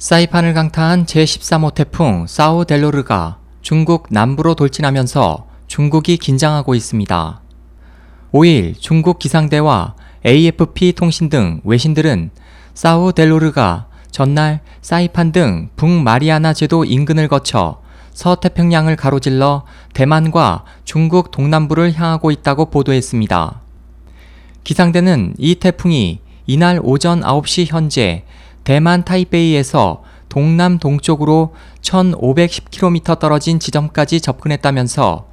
사이판을 강타한 제13호 태풍 사우델로르가 중국 남부로 돌진하면서 중국이 긴장하고 있습니다. 5일 중국 기상대와 AFP 통신 등 외신들은 사우델로르가 전날 사이판 등 북마리아나 제도 인근을 거쳐 서태평양을 가로질러 대만과 중국 동남부를 향하고 있다고 보도했습니다. 기상대는 이 태풍이 이날 오전 9시 현재 대만 타이베이에서 동남 동쪽으로 1510km 떨어진 지점까지 접근했다면서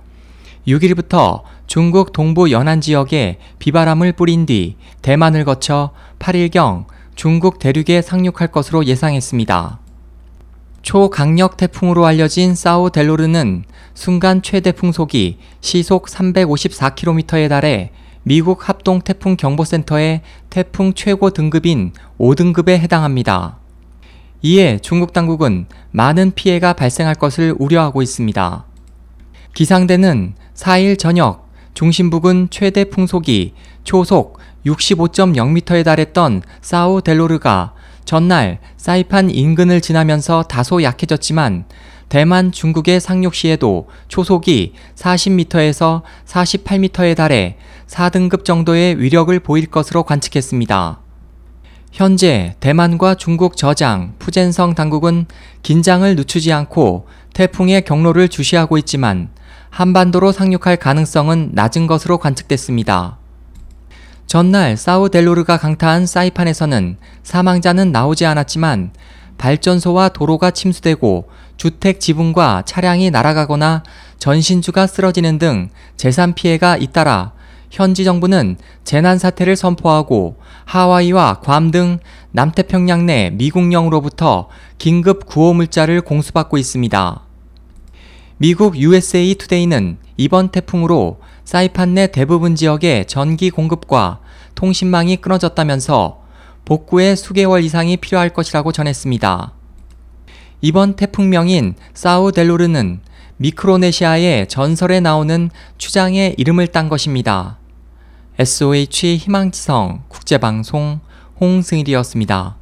6일부터 중국 동부 연안 지역에 비바람을 뿌린 뒤 대만을 거쳐 8일경 중국 대륙에 상륙할 것으로 예상했습니다. 초강력 태풍으로 알려진 사우델로르는 순간 최대 풍속이 시속 354km에 달해 미국 합동 태풍 경보센터의 태풍 최고 등급인 5등급에 해당합니다. 이에 중국 당국은 많은 피해가 발생할 것을 우려하고 있습니다. 기상대는 4일 저녁 중심 부근 최대 풍속이 초속 65.0m에 달했던 사우델로르가 전날 사이판 인근을 지나면서 다소 약해졌지만 대만 중국의 상륙 시에도 초속이 40m에서 48m에 달해 4등급 정도의 위력을 보일 것으로 관측했습니다. 현재 대만과 중국 저장 푸젠성 당국은 긴장을 늦추지 않고 태풍의 경로를 주시하고 있지만 한반도로 상륙할 가능성은 낮은 것으로 관측됐습니다. 전날 사우델로르가 강타한 사이판에서는 사망자는 나오지 않았지만 발전소와 도로가 침수되고 주택 지붕과 차량이 날아가거나 전신주가 쓰러지는 등 재산 피해가 잇따라 현지 정부는 재난 사태를 선포하고 하와이와 괌 등 남태평양 내 미국령으로부터 긴급 구호 물자를 공수받고 있습니다. 미국 USA 투데이는 이번 태풍으로 사이판 내 대부분 지역의 전기 공급과 통신망이 끊어졌다면서 복구에 수개월 이상이 필요할 것이라고 전했습니다. 이번 태풍명인 사우델로르는 미크로네시아의 전설에 나오는 추장의 이름을 딴 것입니다. SOH 희망지성 국제방송 홍승일이었습니다.